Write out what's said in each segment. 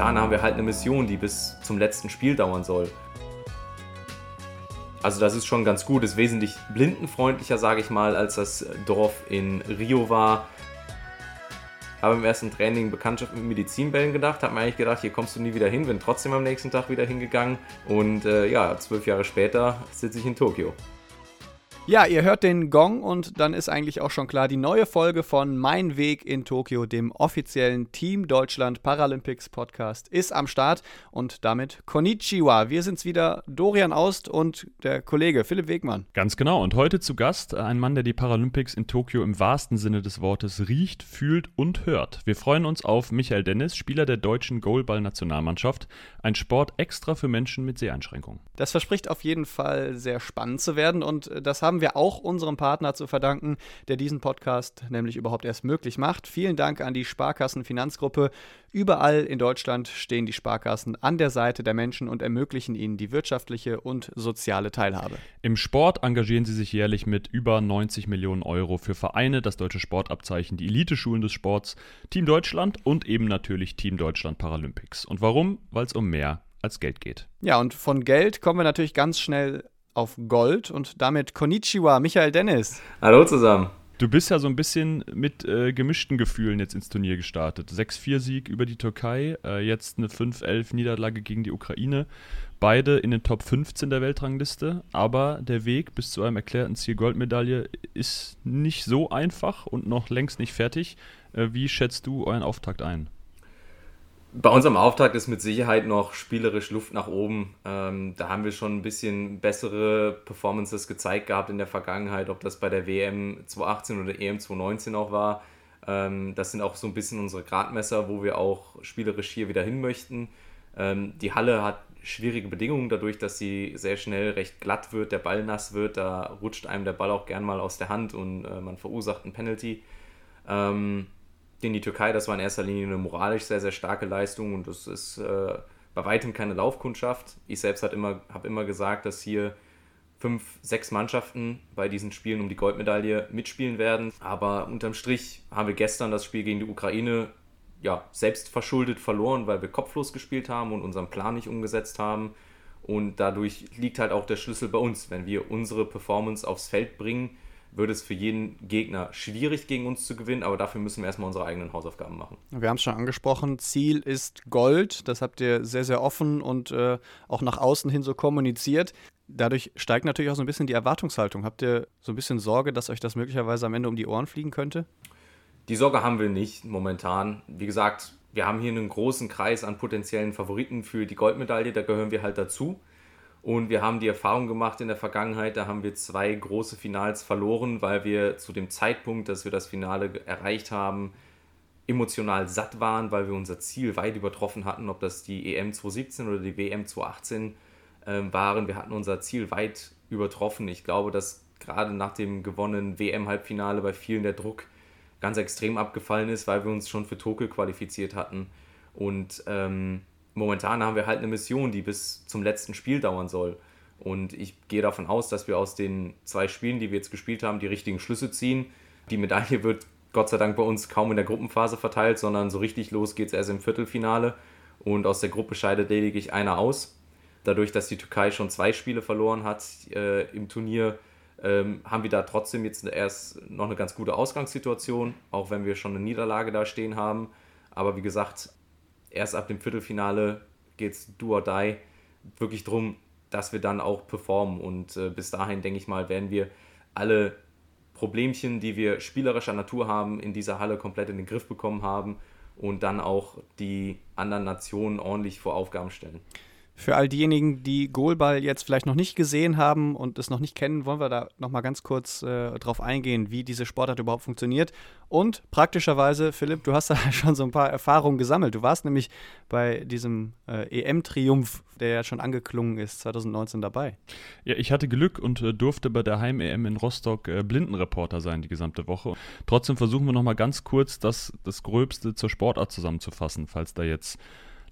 momentan haben wir halt eine Mission, die bis zum letzten Spiel dauern soll. Also das ist schon ganz gut, ist wesentlich blindenfreundlicher, sage ich mal, als das Dorf in Rio war. Habe im ersten Training Bekanntschaft mit Medizinbällen gedacht, habe mir eigentlich gedacht, hier kommst du nie wieder hin, bin trotzdem am nächsten Tag wieder hingegangen und äh, ja, zwölf Jahre später sitze ich in Tokio. Ja, ihr hört den Gong und dann ist eigentlich auch schon klar, die neue Folge von Mein Weg in Tokio, dem offiziellen Team Deutschland Paralympics Podcast, ist am Start und damit Konnichiwa. Wir sind's wieder, Dorian Aust und der Kollege Philipp Wegmann. Ganz genau und heute zu Gast ein Mann, der die Paralympics in Tokio im wahrsten Sinne des Wortes riecht, fühlt und hört. Wir freuen uns auf Michael Dennis, Spieler der deutschen Goalball-Nationalmannschaft, ein Sport extra für Menschen mit Seheinschränkungen. Das verspricht auf jeden Fall sehr spannend zu werden und das haben wir auch unserem Partner zu verdanken, der diesen Podcast nämlich überhaupt erst möglich macht. Vielen Dank an die Sparkassen Finanzgruppe. Überall in Deutschland stehen die Sparkassen an der Seite der Menschen und ermöglichen ihnen die wirtschaftliche und soziale Teilhabe. Im Sport engagieren sie sich jährlich mit über 90 Millionen Euro für Vereine, das deutsche Sportabzeichen, die Eliteschulen des Sports, Team Deutschland und eben natürlich Team Deutschland Paralympics. Und warum? Weil es um mehr als Geld geht. Ja, und von Geld kommen wir natürlich ganz schnell auf Gold und damit Konnichiwa, Michael Dennis. Hallo zusammen. Du bist ja so ein bisschen mit äh, gemischten Gefühlen jetzt ins Turnier gestartet. 6-4-Sieg über die Türkei, äh, jetzt eine 5-11-Niederlage gegen die Ukraine. Beide in den Top 15 der Weltrangliste, aber der Weg bis zu einem erklärten Ziel Goldmedaille ist nicht so einfach und noch längst nicht fertig. Äh, wie schätzt du euren Auftakt ein? Bei unserem Auftakt ist mit Sicherheit noch spielerisch Luft nach oben. Ähm, da haben wir schon ein bisschen bessere Performances gezeigt gehabt in der Vergangenheit, ob das bei der WM 2018 oder EM 2019 auch war. Ähm, das sind auch so ein bisschen unsere Gradmesser, wo wir auch spielerisch hier wieder hin möchten. Ähm, die Halle hat schwierige Bedingungen dadurch, dass sie sehr schnell recht glatt wird, der Ball nass wird. Da rutscht einem der Ball auch gern mal aus der Hand und äh, man verursacht ein Penalty. Ähm, gegen die Türkei, das war in erster Linie eine moralisch sehr, sehr starke Leistung und das ist äh, bei weitem keine Laufkundschaft. Ich selbst habe immer, hab immer gesagt, dass hier fünf, sechs Mannschaften bei diesen Spielen um die Goldmedaille mitspielen werden. Aber unterm Strich haben wir gestern das Spiel gegen die Ukraine ja, selbst verschuldet verloren, weil wir kopflos gespielt haben und unseren Plan nicht umgesetzt haben. Und dadurch liegt halt auch der Schlüssel bei uns. Wenn wir unsere Performance aufs Feld bringen, wird es für jeden Gegner schwierig gegen uns zu gewinnen, aber dafür müssen wir erstmal unsere eigenen Hausaufgaben machen. Wir haben es schon angesprochen, Ziel ist Gold. Das habt ihr sehr, sehr offen und äh, auch nach außen hin so kommuniziert. Dadurch steigt natürlich auch so ein bisschen die Erwartungshaltung. Habt ihr so ein bisschen Sorge, dass euch das möglicherweise am Ende um die Ohren fliegen könnte? Die Sorge haben wir nicht momentan. Wie gesagt, wir haben hier einen großen Kreis an potenziellen Favoriten für die Goldmedaille, da gehören wir halt dazu. Und wir haben die Erfahrung gemacht in der Vergangenheit, da haben wir zwei große Finals verloren, weil wir zu dem Zeitpunkt, dass wir das Finale erreicht haben, emotional satt waren, weil wir unser Ziel weit übertroffen hatten, ob das die EM 2017 oder die WM 2018 äh, waren. Wir hatten unser Ziel weit übertroffen. Ich glaube, dass gerade nach dem gewonnenen WM-Halbfinale bei vielen der Druck ganz extrem abgefallen ist, weil wir uns schon für Tokio qualifiziert hatten. Und ähm, momentan haben wir halt eine Mission, die bis zum letzten Spiel dauern soll. Und ich gehe davon aus, dass wir aus den zwei Spielen, die wir jetzt gespielt haben, die richtigen Schlüsse ziehen. Die Medaille wird Gott sei Dank bei uns kaum in der Gruppenphase verteilt, sondern so richtig los geht es erst im Viertelfinale. Und aus der Gruppe scheidet lediglich einer aus. Dadurch, dass die Türkei schon zwei Spiele verloren hat äh, im Turnier, ähm, haben wir da trotzdem jetzt erst noch eine ganz gute Ausgangssituation, auch wenn wir schon eine Niederlage da stehen haben. Aber wie gesagt, erst ab dem Viertelfinale geht es do or die wirklich darum, dass wir dann auch performen. Und äh, bis dahin, denke ich mal, werden wir alle Problemchen, die wir spielerischer Natur haben, in dieser Halle komplett in den Griff bekommen haben und dann auch die anderen Nationen ordentlich vor Aufgaben stellen. Für all diejenigen, die Goalball jetzt vielleicht noch nicht gesehen haben und es noch nicht kennen, wollen wir da noch mal ganz kurz äh, drauf eingehen, wie diese Sportart überhaupt funktioniert. Und praktischerweise, Philipp, du hast da schon so ein paar Erfahrungen gesammelt. Du warst nämlich bei diesem äh, EM-Triumph, der ja schon angeklungen ist, 2019 dabei. Ja, ich hatte Glück und äh, durfte bei der Heim-EM in Rostock äh, Blindenreporter sein die gesamte Woche. Trotzdem versuchen wir noch mal ganz kurz das, das Gröbste zur Sportart zusammenzufassen, falls da jetzt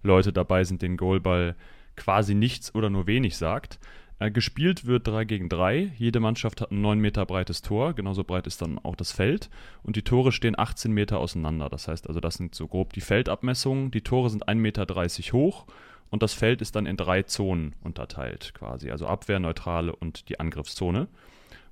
Leute dabei sind, den Goalball quasi nichts oder nur wenig sagt. Äh, gespielt wird 3 gegen 3. Jede Mannschaft hat ein 9 Meter breites Tor, genauso breit ist dann auch das Feld. Und die Tore stehen 18 Meter auseinander. Das heißt also, das sind so grob die Feldabmessungen. Die Tore sind 1,30 Meter hoch und das Feld ist dann in drei Zonen unterteilt quasi. Also Abwehr, Neutrale und die Angriffszone.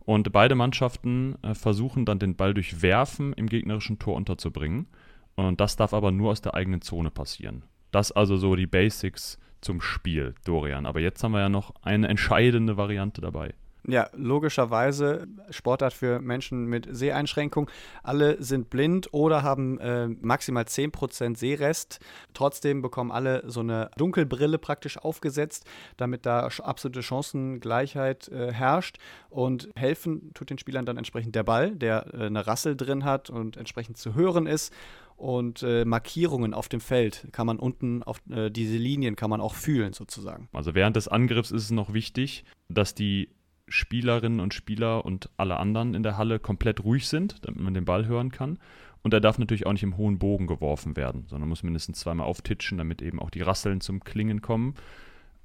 Und beide Mannschaften äh, versuchen dann den Ball durch Werfen im gegnerischen Tor unterzubringen. Und das darf aber nur aus der eigenen Zone passieren. Das also so die Basics zum Spiel, Dorian. Aber jetzt haben wir ja noch eine entscheidende Variante dabei. Ja, logischerweise Sportart für Menschen mit Seheinschränkung. Alle sind blind oder haben äh, maximal 10% Sehrest. Trotzdem bekommen alle so eine Dunkelbrille praktisch aufgesetzt, damit da absolute Chancengleichheit äh, herrscht. Und helfen tut den Spielern dann entsprechend der Ball, der äh, eine Rassel drin hat und entsprechend zu hören ist und äh, Markierungen auf dem Feld kann man unten auf äh, diese Linien kann man auch fühlen sozusagen. Also während des Angriffs ist es noch wichtig, dass die Spielerinnen und Spieler und alle anderen in der Halle komplett ruhig sind, damit man den Ball hören kann. Und er darf natürlich auch nicht im hohen Bogen geworfen werden, sondern muss mindestens zweimal auftitschen, damit eben auch die Rasseln zum Klingen kommen.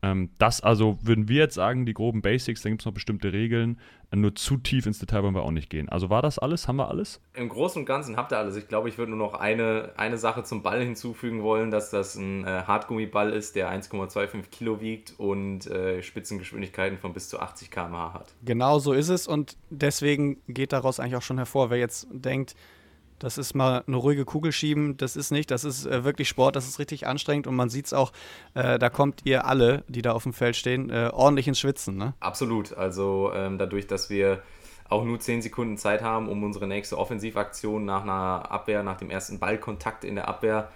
Ähm, das also würden wir jetzt sagen, die groben Basics, da gibt es noch bestimmte Regeln. Nur zu tief ins Detail wollen wir auch nicht gehen. Also war das alles? Haben wir alles? Im Großen und Ganzen habt ihr alles. Ich glaube, ich würde nur noch eine, eine Sache zum Ball hinzufügen wollen, dass das ein äh, Hartgummiball ist, der 1,25 Kilo wiegt und äh, Spitzengeschwindigkeiten von bis zu 80 km/h hat. Genau so ist es und deswegen geht daraus eigentlich auch schon hervor, wer jetzt denkt, das ist mal eine ruhige Kugel schieben. Das ist nicht. Das ist äh, wirklich Sport. Das ist richtig anstrengend. Und man sieht es auch, äh, da kommt ihr alle, die da auf dem Feld stehen, äh, ordentlich ins Schwitzen. Ne? Absolut. Also ähm, dadurch, dass wir auch nur 10 Sekunden Zeit haben, um unsere nächste Offensivaktion nach einer Abwehr, nach dem ersten Ballkontakt in der Abwehr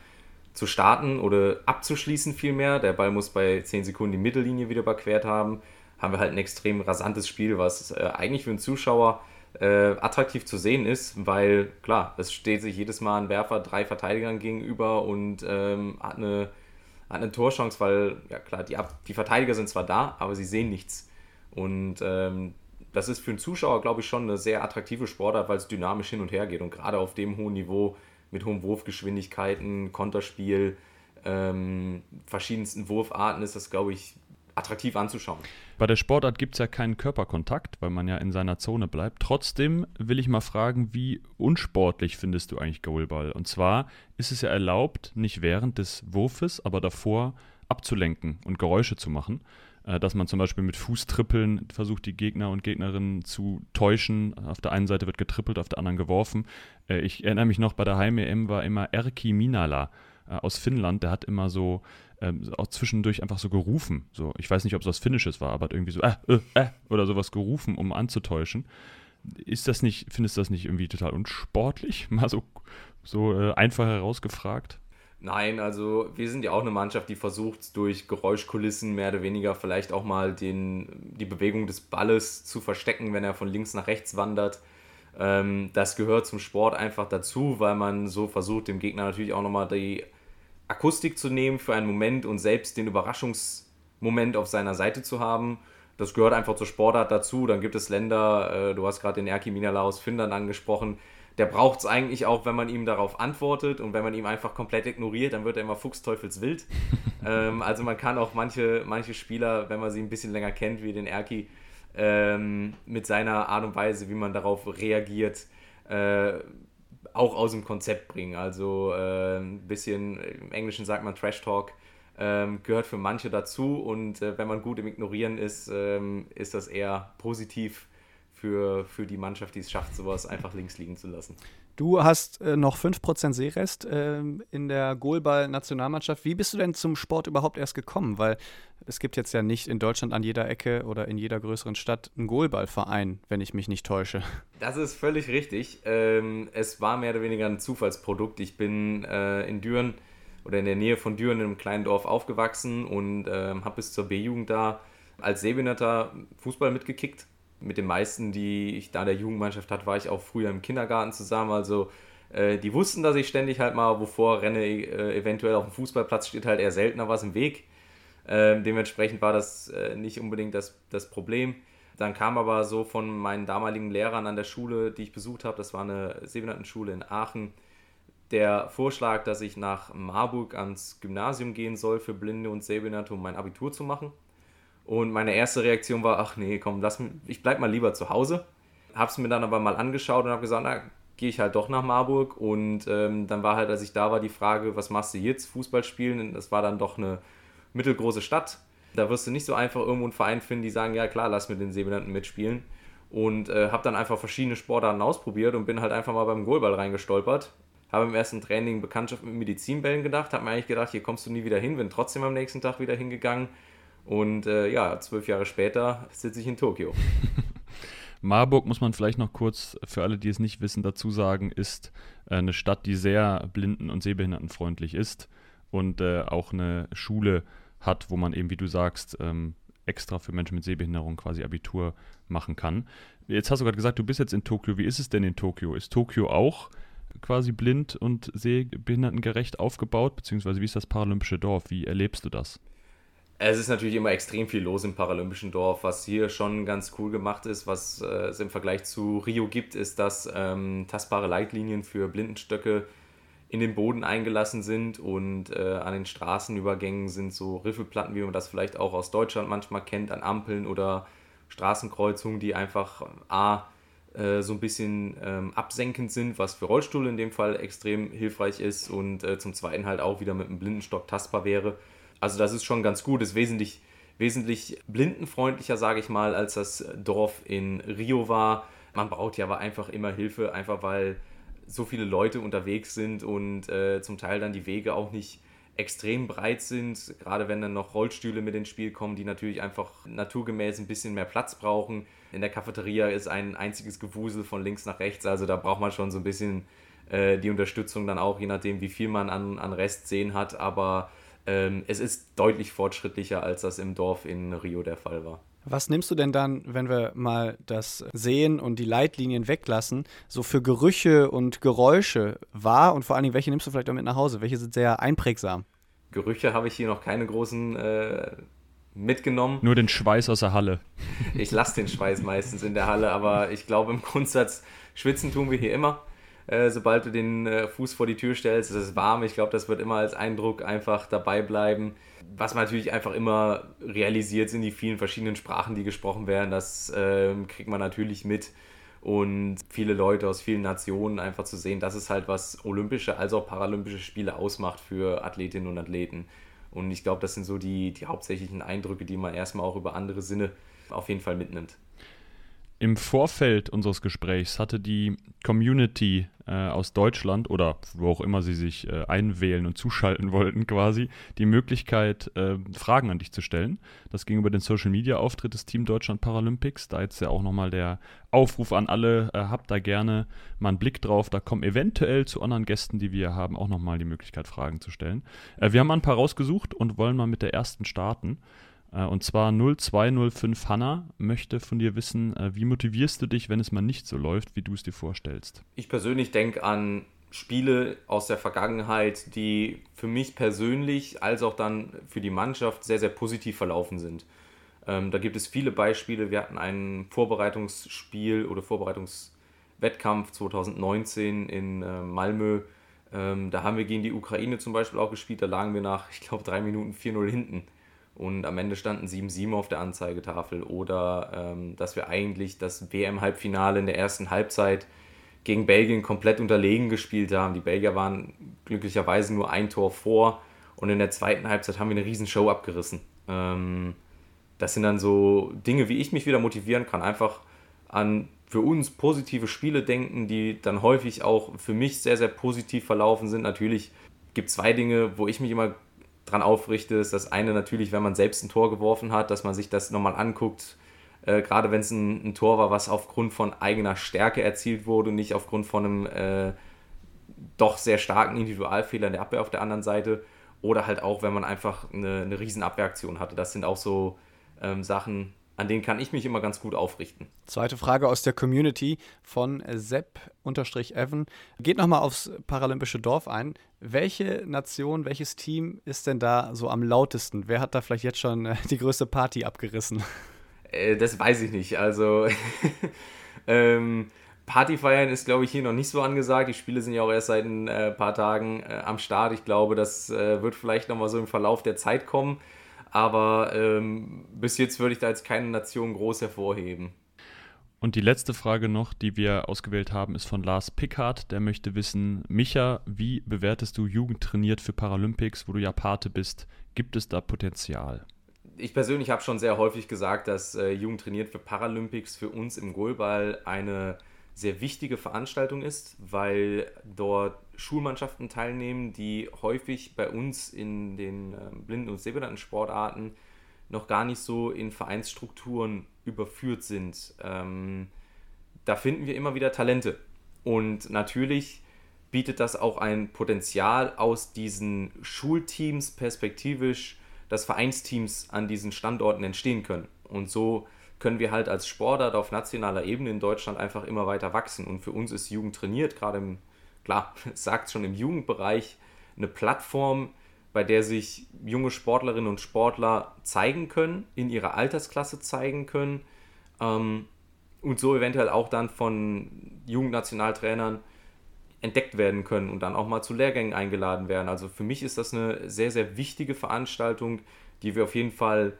zu starten oder abzuschließen vielmehr. Der Ball muss bei 10 Sekunden die Mittellinie wieder überquert haben. Haben wir halt ein extrem rasantes Spiel, was äh, eigentlich für einen Zuschauer äh, attraktiv zu sehen ist, weil klar, es steht sich jedes Mal ein Werfer drei Verteidigern gegenüber und ähm, hat, eine, hat eine Torchance, weil ja klar, die, die Verteidiger sind zwar da, aber sie sehen nichts. Und ähm, das ist für einen Zuschauer, glaube ich, schon eine sehr attraktive Sportart, weil es dynamisch hin und her geht und gerade auf dem hohen Niveau mit hohen Wurfgeschwindigkeiten, Konterspiel, ähm, verschiedensten Wurfarten ist das, glaube ich, attraktiv anzuschauen. Bei der Sportart gibt es ja keinen Körperkontakt, weil man ja in seiner Zone bleibt. Trotzdem will ich mal fragen, wie unsportlich findest du eigentlich Goalball? Und zwar ist es ja erlaubt, nicht während des Wurfes, aber davor abzulenken und Geräusche zu machen. Äh, dass man zum Beispiel mit Fußtrippeln versucht, die Gegner und Gegnerinnen zu täuschen. Auf der einen Seite wird getrippelt, auf der anderen geworfen. Äh, ich erinnere mich noch, bei der Heim-EM war immer Erki Minala äh, aus Finnland, der hat immer so ähm, auch zwischendurch einfach so gerufen. So, ich weiß nicht, ob es was Finnisches war, aber irgendwie so äh, äh, äh, oder sowas gerufen, um anzutäuschen. Ist das nicht, findest du das nicht irgendwie total unsportlich? Mal so, so äh, einfach herausgefragt. Nein, also wir sind ja auch eine Mannschaft, die versucht, durch Geräuschkulissen mehr oder weniger vielleicht auch mal den, die Bewegung des Balles zu verstecken, wenn er von links nach rechts wandert. Ähm, das gehört zum Sport einfach dazu, weil man so versucht, dem Gegner natürlich auch nochmal die Akustik zu nehmen für einen Moment und selbst den Überraschungsmoment auf seiner Seite zu haben. Das gehört einfach zur Sportart dazu. Dann gibt es Länder, äh, du hast gerade den Erki Minala aus Finnland angesprochen, der braucht es eigentlich auch, wenn man ihm darauf antwortet und wenn man ihm einfach komplett ignoriert, dann wird er immer fuchsteufelswild. ähm, also man kann auch manche, manche Spieler, wenn man sie ein bisschen länger kennt, wie den Erki, ähm, mit seiner Art und Weise, wie man darauf reagiert, äh, auch aus dem Konzept bringen. Also äh, ein bisschen, im Englischen sagt man Trash Talk, ähm, gehört für manche dazu und äh, wenn man gut im Ignorieren ist, ähm, ist das eher positiv für, für die Mannschaft, die es schafft, sowas einfach links liegen zu lassen. Du hast äh, noch 5% Seerest äh, in der Goalball-Nationalmannschaft. Wie bist du denn zum Sport überhaupt erst gekommen? Weil es gibt jetzt ja nicht in Deutschland an jeder Ecke oder in jeder größeren Stadt einen Goalballverein, wenn ich mich nicht täusche. Das ist völlig richtig. Ähm, es war mehr oder weniger ein Zufallsprodukt. Ich bin äh, in Düren oder in der Nähe von Düren in einem kleinen Dorf aufgewachsen und ähm, habe bis zur B-Jugend da als Sehbehinderter Fußball mitgekickt mit den meisten, die ich da in der Jugendmannschaft hatte, war ich auch früher im Kindergarten zusammen. Also äh, die wussten, dass ich ständig halt mal, wovor renne, äh, eventuell auf dem Fußballplatz steht halt eher seltener was im Weg. Äh, dementsprechend war das äh, nicht unbedingt das, das Problem. Dann kam aber so von meinen damaligen Lehrern an der Schule, die ich besucht habe, das war eine Sehbehindertenschule in Aachen, der Vorschlag, dass ich nach Marburg ans Gymnasium gehen soll für Blinde und Sehbehinderte, um mein Abitur zu machen. Und meine erste Reaktion war, ach nee, komm, lass mich, ich bleib mal lieber zu Hause. Hab's mir dann aber mal angeschaut und habe gesagt, na, gehe ich halt doch nach Marburg. Und ähm, dann war halt, als ich da war, die Frage, was machst du jetzt? Fußball spielen? Das war dann doch eine mittelgroße Stadt. Da wirst du nicht so einfach irgendwo einen Verein finden, die sagen, ja klar, lass mit den Sehbehinderten mitspielen. Und äh, habe dann einfach verschiedene Sportarten ausprobiert und bin halt einfach mal beim Goalball reingestolpert. Habe im ersten Training Bekanntschaft mit Medizinbällen gedacht, habe mir eigentlich gedacht, hier kommst du nie wieder hin, bin trotzdem am nächsten Tag wieder hingegangen. Und äh, ja, zwölf Jahre später sitze ich in Tokio. Marburg muss man vielleicht noch kurz für alle, die es nicht wissen, dazu sagen, ist äh, eine Stadt, die sehr blinden- und sehbehindertenfreundlich ist und äh, auch eine Schule hat, wo man eben, wie du sagst, ähm, extra für Menschen mit Sehbehinderung quasi Abitur machen kann. Jetzt hast du gerade gesagt, du bist jetzt in Tokio. Wie ist es denn in Tokio? Ist Tokio auch quasi blind und sehbehindertengerecht aufgebaut, beziehungsweise wie ist das paralympische Dorf? Wie erlebst du das? Es ist natürlich immer extrem viel los im Paralympischen Dorf. Was hier schon ganz cool gemacht ist, was äh, es im Vergleich zu Rio gibt, ist, dass ähm, tastbare Leitlinien für Blindenstöcke in den Boden eingelassen sind und äh, an den Straßenübergängen sind so Riffelplatten, wie man das vielleicht auch aus Deutschland manchmal kennt, an Ampeln oder Straßenkreuzungen, die einfach A, äh, so ein bisschen ähm, absenkend sind, was für Rollstuhl in dem Fall extrem hilfreich ist und äh, zum Zweiten halt auch wieder mit einem Blindenstock tastbar wäre also das ist schon ganz gut, ist wesentlich, wesentlich blindenfreundlicher, sage ich mal, als das Dorf in Rio war. Man braucht ja aber einfach immer Hilfe, einfach weil so viele Leute unterwegs sind und äh, zum Teil dann die Wege auch nicht extrem breit sind, gerade wenn dann noch Rollstühle mit ins Spiel kommen, die natürlich einfach naturgemäß ein bisschen mehr Platz brauchen. In der Cafeteria ist ein einziges Gewusel von links nach rechts, also da braucht man schon so ein bisschen äh, die Unterstützung dann auch, je nachdem, wie viel man an, an Rest sehen hat, aber ähm, es ist deutlich fortschrittlicher, als das im Dorf in Rio der Fall war. Was nimmst du denn dann, wenn wir mal das Sehen und die Leitlinien weglassen, so für Gerüche und Geräusche wahr und vor allen Dingen, welche nimmst du vielleicht auch mit nach Hause? Welche sind sehr einprägsam? Gerüche habe ich hier noch keine großen äh, mitgenommen. Nur den Schweiß aus der Halle. Ich lasse den Schweiß meistens in der Halle, aber ich glaube im Grundsatz, schwitzen tun wir hier immer. Äh, sobald du den äh, Fuß vor die Tür stellst. Es ist warm. Ich glaube, das wird immer als Eindruck einfach dabei bleiben. Was man natürlich einfach immer realisiert, sind die vielen verschiedenen Sprachen, die gesprochen werden. Das äh, kriegt man natürlich mit. Und viele Leute aus vielen Nationen einfach zu sehen, das ist halt, was olympische als auch paralympische Spiele ausmacht für Athletinnen und Athleten. Und ich glaube, das sind so die, die hauptsächlichen Eindrücke, die man erstmal auch über andere Sinne auf jeden Fall mitnimmt. Im Vorfeld unseres Gesprächs hatte die Community äh, aus Deutschland oder wo auch immer sie sich äh, einwählen und zuschalten wollten, quasi die Möglichkeit, äh, Fragen an dich zu stellen. Das ging über den Social Media Auftritt des Team Deutschland Paralympics. Da jetzt ja auch nochmal der Aufruf an alle, äh, habt da gerne mal einen Blick drauf. Da kommen eventuell zu anderen Gästen, die wir haben, auch nochmal die Möglichkeit, Fragen zu stellen. Äh, wir haben ein paar rausgesucht und wollen mal mit der ersten starten. Äh, und zwar 0205 Hanna möchte von dir wissen, äh, wie motivierst du dich, wenn es mal nicht so läuft, wie du es dir vorstellst? Ich persönlich denke an Spiele aus der Vergangenheit, die für mich persönlich als auch dann für die Mannschaft sehr, sehr positiv verlaufen sind. Ähm, da gibt es viele Beispiele. Wir hatten ein Vorbereitungsspiel oder Vorbereitungswettkampf 2019 in äh, Malmö. Ähm, da haben wir gegen die Ukraine zum Beispiel auch gespielt. Da lagen wir nach, ich glaube, drei Minuten 4-0 hinten und am Ende standen 7-7 auf der Anzeigetafel oder ähm, dass wir eigentlich das WM-Halbfinale in der ersten Halbzeit gegen Belgien komplett unterlegen gespielt haben. Die Belgier waren glücklicherweise nur ein Tor vor und in der zweiten Halbzeit haben wir eine riesen Show abgerissen. Ähm, das sind dann so Dinge, wie ich mich wieder motivieren kann, einfach an für uns positive Spiele denken, die dann häufig auch für mich sehr, sehr positiv verlaufen sind. Natürlich gibt es zwei Dinge, wo ich mich immer dran aufrichte, ist das eine natürlich, wenn man selbst ein Tor geworfen hat, dass man sich das nochmal anguckt, äh, gerade wenn es ein, ein, Tor war, was aufgrund von eigener Stärke erzielt wurde und nicht aufgrund von einem äh, doch sehr starken Individualfehler in der Abwehr auf der anderen Seite. Oder halt auch, wenn man einfach eine, eine riesen Abwehraktion hatte. Das sind auch so ähm, Sachen, an denen kann ich mich immer ganz gut aufrichten. Zweite Frage aus der Community von Sepp-Evan. Geht nochmal aufs Paralympische Dorf ein. Welche Nation, welches Team ist denn da so am lautesten? Wer hat da vielleicht jetzt schon äh, die größte Party abgerissen? Äh, das weiß ich nicht. Also, ähm, Partyfeiern ist, glaube ich, hier noch nicht so angesagt. Die Spiele sind ja auch erst seit ein äh, paar Tagen äh, am Start. Ich glaube, das äh, wird vielleicht nochmal so im Verlauf der Zeit kommen. Aber ähm, bis jetzt würde ich da jetzt keine Nation groß hervorheben. Und die letzte Frage noch, die wir ausgewählt haben, ist von Lars Pickhardt. Der möchte wissen, Micha, wie bewertest du Jugend trainiert für Paralympics, wo du ja Pate bist? Gibt es da Potenzial? Ich persönlich habe schon sehr häufig gesagt, dass äh, Jugend trainiert für Paralympics für uns im Goalball eine sehr wichtige Veranstaltung ist, weil dort Schulmannschaften teilnehmen, die häufig bei uns in den äh, Blinden- und Sehbehinderten-Sportarten noch gar nicht so in Vereinsstrukturen überführt sind. Ähm, da finden wir immer wieder Talente. Und natürlich bietet das auch ein Potenzial aus diesen Schulteams perspektivisch, dass Vereinsteams an diesen Standorten entstehen können. Und so können wir halt als Sportart auf nationaler Ebene in Deutschland einfach immer weiter wachsen. Und für uns ist Jugend trainiert, gerade im, klar, sagt schon im Jugendbereich, eine Plattform, bei der sich junge Sportlerinnen und Sportler zeigen können, in ihrer Altersklasse zeigen können ähm, und so eventuell auch dann von Jugendnationaltrainern entdeckt werden können und dann auch mal zu Lehrgängen eingeladen werden. Also für mich ist das eine sehr, sehr wichtige Veranstaltung, die wir auf jeden Fall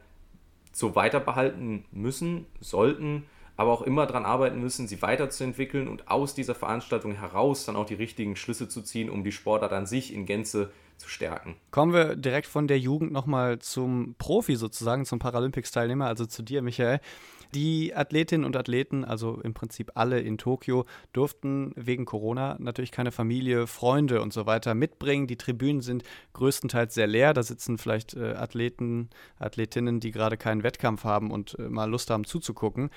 so weiter behalten müssen, sollten, aber auch immer daran arbeiten müssen, sie weiterzuentwickeln und aus dieser Veranstaltung heraus dann auch die richtigen Schlüsse zu ziehen, um die Sportart an sich in Gänze zu stärken. Kommen wir direkt von der Jugend nochmal zum Profi sozusagen, zum Paralympics-Teilnehmer, also zu dir, Michael. Die Athletinnen und Athleten, also im Prinzip alle in Tokio, durften wegen Corona natürlich keine Familie, Freunde und so weiter mitbringen. Die Tribünen sind größtenteils sehr leer. Da sitzen vielleicht äh, Athleten, Athletinnen, die gerade keinen Wettkampf haben und äh, mal Lust haben zuzugucken.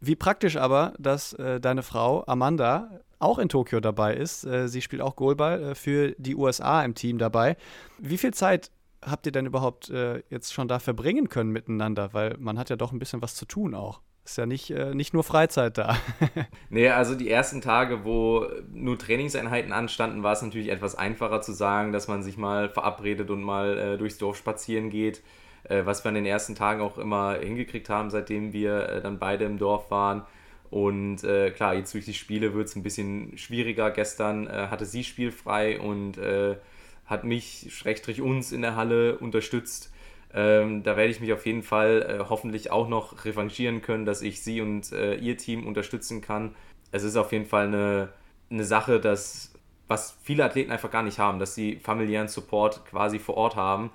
Wie praktisch aber, dass äh, deine Frau Amanda auch in Tokio dabei ist. Äh, sie spielt auch Goalball äh, für die USA im Team dabei. Wie viel Zeit habt ihr denn überhaupt äh, jetzt schon da verbringen können miteinander? Weil man hat ja doch ein bisschen was zu tun auch. Ist ja nicht, äh, nicht nur Freizeit da. nee, also die ersten Tage, wo nur Trainingseinheiten anstanden, war es natürlich etwas einfacher zu sagen, dass man sich mal verabredet und mal äh, durchs Dorf spazieren geht. Äh, was wir an den ersten Tagen auch immer hingekriegt haben, seitdem wir äh, dann beide im Dorf waren. Und äh, klar, jetzt durch die Spiele wird es ein bisschen schwieriger. Gestern hatte sie spielfrei und hat mich, Schrägstrich uns in der Halle unterstützt. Ähm, da werde ich mich auf jeden Fall äh, hoffentlich auch noch revanchieren können, dass ich sie und äh, ihr Team unterstützen kann. Es ist auf jeden Fall eine, eine Sache, dass, was viele Athleten einfach gar nicht haben, dass sie familiären Support quasi vor Ort haben,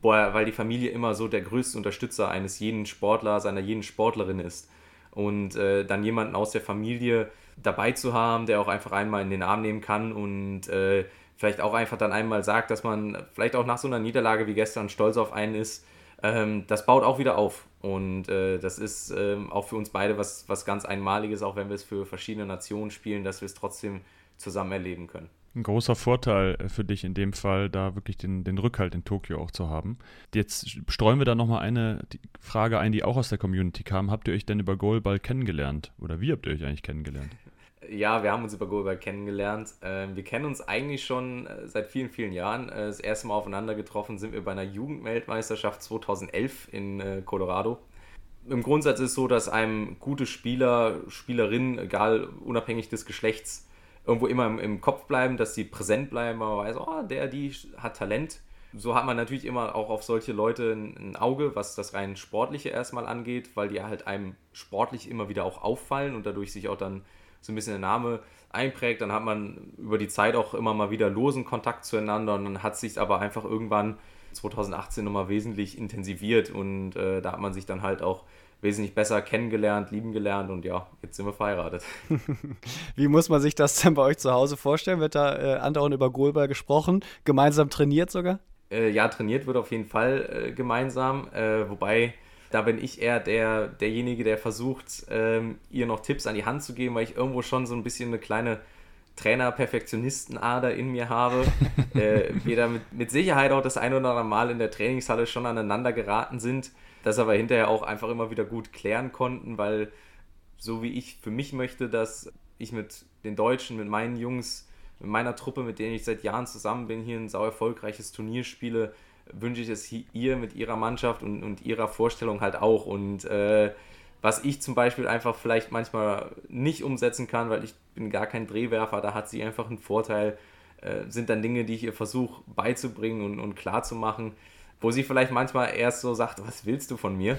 weil die Familie immer so der größte Unterstützer eines jeden Sportlers, einer jeden Sportlerin ist. Und äh, dann jemanden aus der Familie dabei zu haben, der auch einfach einmal in den Arm nehmen kann und äh, vielleicht auch einfach dann einmal sagt, dass man vielleicht auch nach so einer Niederlage wie gestern stolz auf einen ist, ähm, das baut auch wieder auf. Und äh, das ist ähm, auch für uns beide was, was ganz Einmaliges, auch wenn wir es für verschiedene Nationen spielen, dass wir es trotzdem zusammen erleben können. Ein großer Vorteil äh, für dich in dem Fall, da wirklich den, den Rückhalt in Tokio auch zu haben. Jetzt streuen wir da nochmal eine Frage ein, die auch aus der Community kam. Habt ihr euch denn über Goalball kennengelernt? Oder wie habt ihr euch eigentlich kennengelernt? Ja, wir haben uns über Goalball kennengelernt. Ähm, wir kennen uns eigentlich schon äh, seit vielen, vielen Jahren. Äh, das erste Mal aufeinander getroffen sind wir bei einer Jugendweltmeisterschaft 2011 in äh, Colorado. Im Grundsatz ist es so, dass einem gute Spieler, Spielerinnen, egal unabhängig des Geschlechts, irgendwo immer im, im Kopf bleiben, dass sie präsent bleiben, man weiß, oh, der, die hat Talent. So hat man natürlich immer auch auf solche Leute ein Auge, was das rein Sportliche erstmal angeht, weil die halt einem sportlich immer wieder auch auffallen und dadurch sich auch dann so ein bisschen der Name einprägt, dann hat man über die Zeit auch immer mal wieder losen Kontakt zueinander und dann hat sich aber einfach irgendwann 2018 nochmal wesentlich intensiviert und äh, da hat man sich dann halt auch wesentlich besser kennengelernt, lieben gelernt und ja, jetzt sind wir verheiratet. Wie muss man sich das denn bei euch zu Hause vorstellen? Wird da äh, andauernd über Goalball gesprochen? Gemeinsam trainiert sogar? Äh, ja, trainiert wird auf jeden Fall äh, gemeinsam, äh, wobei da bin ich eher der, derjenige, der versucht, ähm, ihr noch Tipps an die Hand zu geben, weil ich irgendwo schon so ein bisschen eine kleine Trainer-Perfektionisten-Ader in mir habe. äh, wir da mit, mit Sicherheit auch das ein oder andere Mal in der Trainingshalle schon aneinander geraten sind, das aber hinterher auch einfach immer wieder gut klären konnten, weil so wie ich für mich möchte, dass ich mit den Deutschen, mit meinen Jungs, mit meiner Truppe, mit denen ich seit Jahren zusammen bin, hier ein sau erfolgreiches Turnier spiele, wünsche ich es ihr mit ihrer Mannschaft und, und ihrer Vorstellung halt auch. Und äh, was ich zum Beispiel einfach vielleicht manchmal nicht umsetzen kann, weil ich bin gar kein Drehwerfer, da hat sie einfach einen Vorteil, äh, sind dann Dinge, die ich ihr versuche beizubringen und, und klar wo sie vielleicht manchmal erst so sagt, was willst du von mir?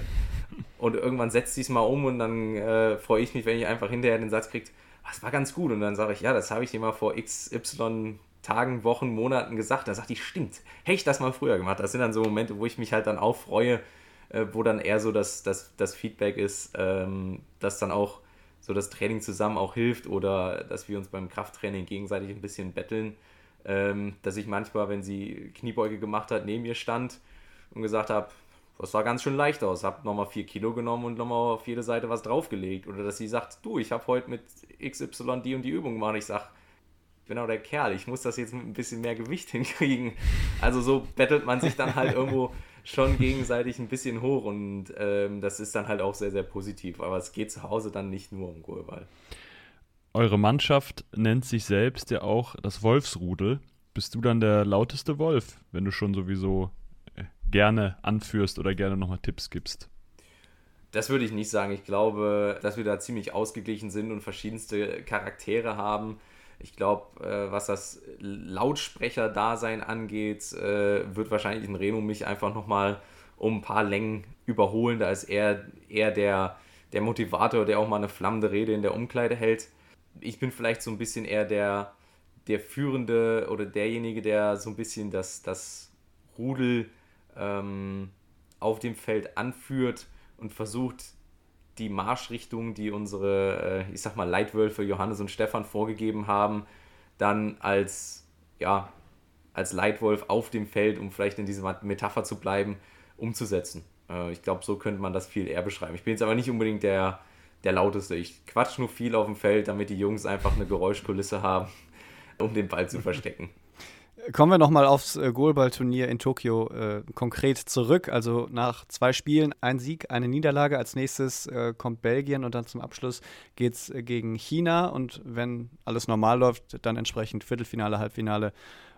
Und irgendwann setzt sie es mal um und dann äh, freue ich mich, wenn ich einfach hinterher den Satz kriege, das war ganz gut. Und dann sage ich, ja, das habe ich dir mal vor XY Tagen, Wochen, Monaten gesagt. Da sagt die, stimmt, hätte ich das mal früher gemacht. Das sind dann so Momente, wo ich mich halt dann auch freue, äh, wo dann eher so das, das, das Feedback ist, ähm, dass dann auch so das Training zusammen auch hilft oder dass wir uns beim Krafttraining gegenseitig ein bisschen betteln. Ähm, dass ich manchmal, wenn sie Kniebeuge gemacht hat, neben ihr stand und gesagt habe, das sah ganz schön leicht aus, habe nochmal 4 Kilo genommen und nochmal auf jede Seite was draufgelegt. Oder dass sie sagt, du, ich habe heute mit XY die und die Übung gemacht. Ich sage, bin auch der Kerl, ich muss das jetzt mit ein bisschen mehr Gewicht hinkriegen. Also so bettelt man sich dann halt irgendwo schon gegenseitig ein bisschen hoch und ähm, das ist dann halt auch sehr, sehr positiv. Aber es geht zu Hause dann nicht nur um Goalball. Eure Mannschaft nennt sich selbst ja auch das Wolfsrudel. Bist du dann der lauteste Wolf, wenn du schon sowieso äh, gerne anführst oder gerne nochmal Tipps gibst? Das würde ich nicht sagen. Ich glaube, dass wir da ziemlich ausgeglichen sind und verschiedenste Charaktere haben. Ich glaube, äh, was das Lautsprecher-Dasein angeht, äh, wird wahrscheinlich ein Reno mich einfach nochmal um ein paar Längen überholen. Da ist er eher der, der Motivator, der auch mal eine flammende Rede in der Umkleide hält. Ich bin vielleicht so ein bisschen eher der, der Führende oder derjenige, der so ein bisschen das, das Rudel ähm, auf dem Feld anführt und versucht, die Marschrichtung, die unsere, äh, ich sag mal, Leitwölfe Johannes und Stefan vorgegeben haben, dann als, ja, als Leitwolf auf dem Feld, um vielleicht in dieser Metapher zu bleiben, umzusetzen. Äh, ich glaube, so könnte man das viel eher beschreiben. Ich bin jetzt aber nicht unbedingt der, der lauteste. Ich quatsch nur viel auf dem Feld, damit die Jungs einfach eine Geräuschkulisse haben, um den Ball zu verstecken. Kommen wir nochmal aufs äh, Goalball-Turnier in Tokio äh, konkret zurück. Also nach zwei Spielen ein Sieg, eine Niederlage. Als nächstes äh, kommt Belgien und dann zum Abschluss geht es äh, gegen China. Und wenn alles normal läuft, dann entsprechend Viertelfinale, Halbfinale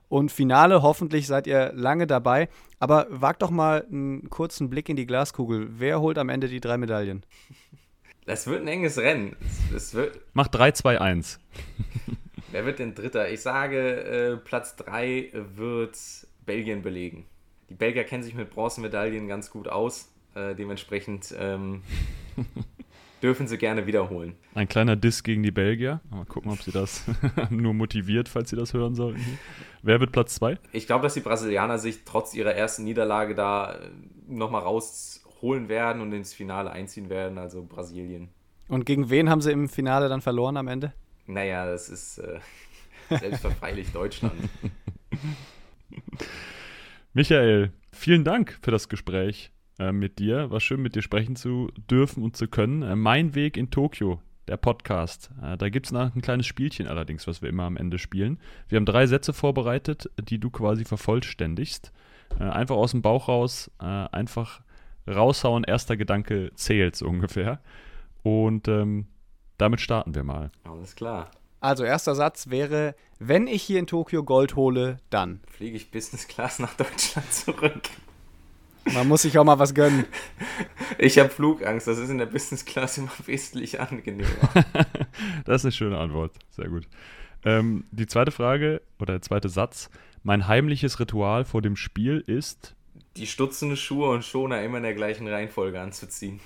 und Finale. Hoffentlich seid ihr lange dabei. Aber wagt doch mal einen kurzen Blick in die Glaskugel. Wer holt am Ende die drei Medaillen? Das wird ein enges Rennen. Es, wird Mach 3, 2, 1. Wer wird denn Dritter? Ich sage, äh, Platz 3 wird Belgien belegen. Die Belgier kennen sich mit Bronzemedaillen ganz gut aus. Äh, dementsprechend ähm, dürfen sie gerne wiederholen. Ein kleiner Diss gegen die Belgier. Mal gucken, ob sie das nur motiviert, falls sie das hören sollten. Wer wird Platz 2? Ich glaube, dass die Brasilianer sich trotz ihrer ersten Niederlage da äh, nochmal rausholen werden und ins Finale einziehen werden, also Brasilien. Und gegen wen haben sie im Finale dann verloren am Ende? Naja, das ist äh, selbstverfreilich Deutschland. Michael, vielen Dank für das Gespräch äh, mit dir. War schön, mit dir sprechen zu dürfen und zu können. Äh, mein Weg in Tokio, der Podcast. Äh, da gibt es noch ein kleines Spielchen allerdings, was wir immer am Ende spielen. Wir haben drei Sätze vorbereitet, die du quasi vervollständigst. Äh, einfach aus dem Bauch raus, äh, einfach raushauen, erster Gedanke zählt so ungefähr. Und ähm, damit starten wir mal. Alles klar. Also, erster Satz wäre: Wenn ich hier in Tokio Gold hole, dann. Fliege ich Business Class nach Deutschland zurück. Man muss sich auch mal was gönnen. Ich habe Flugangst, das ist in der Business Class immer wesentlich angenehmer. das ist eine schöne Antwort, sehr gut. Ähm, die zweite Frage oder der zweite Satz: Mein heimliches Ritual vor dem Spiel ist. Die stutzende Schuhe und Schoner immer in der gleichen Reihenfolge anzuziehen.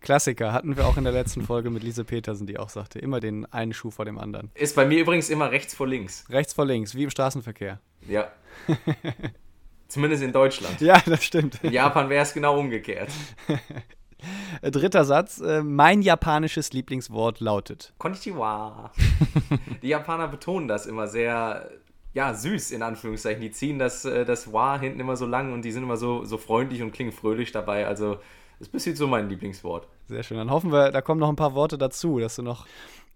Klassiker, hatten wir auch in der letzten Folge mit Lise Petersen, die auch sagte, immer den einen Schuh vor dem anderen. Ist bei mir übrigens immer rechts vor links. Rechts vor links, wie im Straßenverkehr. Ja. Zumindest in Deutschland. Ja, das stimmt. In Japan wäre es genau umgekehrt. Dritter Satz. Äh, mein japanisches Lieblingswort lautet. Konnichiwa. Die Japaner betonen das immer sehr, ja, süß in Anführungszeichen. Die ziehen das, äh, das Wa hinten immer so lang und die sind immer so, so freundlich und klingen fröhlich dabei. Also ist bis jetzt so mein Lieblingswort. Sehr schön. Dann hoffen wir, da kommen noch ein paar Worte dazu, dass du noch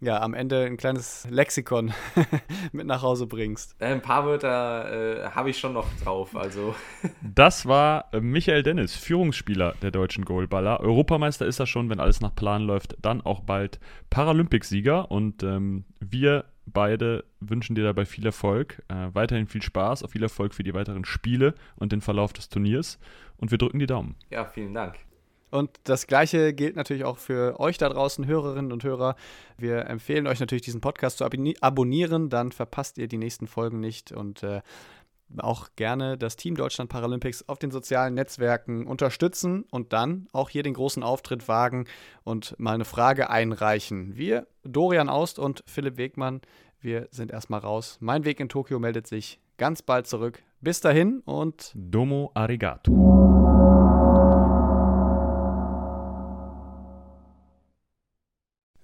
ja, am Ende ein kleines Lexikon mit nach Hause bringst. Äh, ein paar Wörter äh, habe ich schon noch drauf. Also. Das war äh, Michael Dennis, Führungsspieler der deutschen Goalballer. Europameister ist er schon, wenn alles nach Plan läuft. Dann auch bald Paralympicsieger. Und ähm, wir beide wünschen dir dabei viel Erfolg. Äh, weiterhin viel Spaß, auch viel Erfolg für die weiteren Spiele und den Verlauf des Turniers. Und wir drücken die Daumen. Ja, vielen Dank. Und das Gleiche gilt natürlich auch für euch da draußen, Hörerinnen und Hörer. Wir empfehlen euch natürlich, diesen Podcast zu abonnieren, dann verpasst ihr die nächsten Folgen nicht. Und äh, auch gerne das Team Deutschland Paralympics auf den sozialen Netzwerken unterstützen und dann auch hier den großen Auftritt wagen und mal eine Frage einreichen. Wir, Dorian Aust und Philipp Wegmann, wir sind erstmal raus. Mein Weg in Tokio meldet sich ganz bald zurück. Bis dahin und Domo arigato.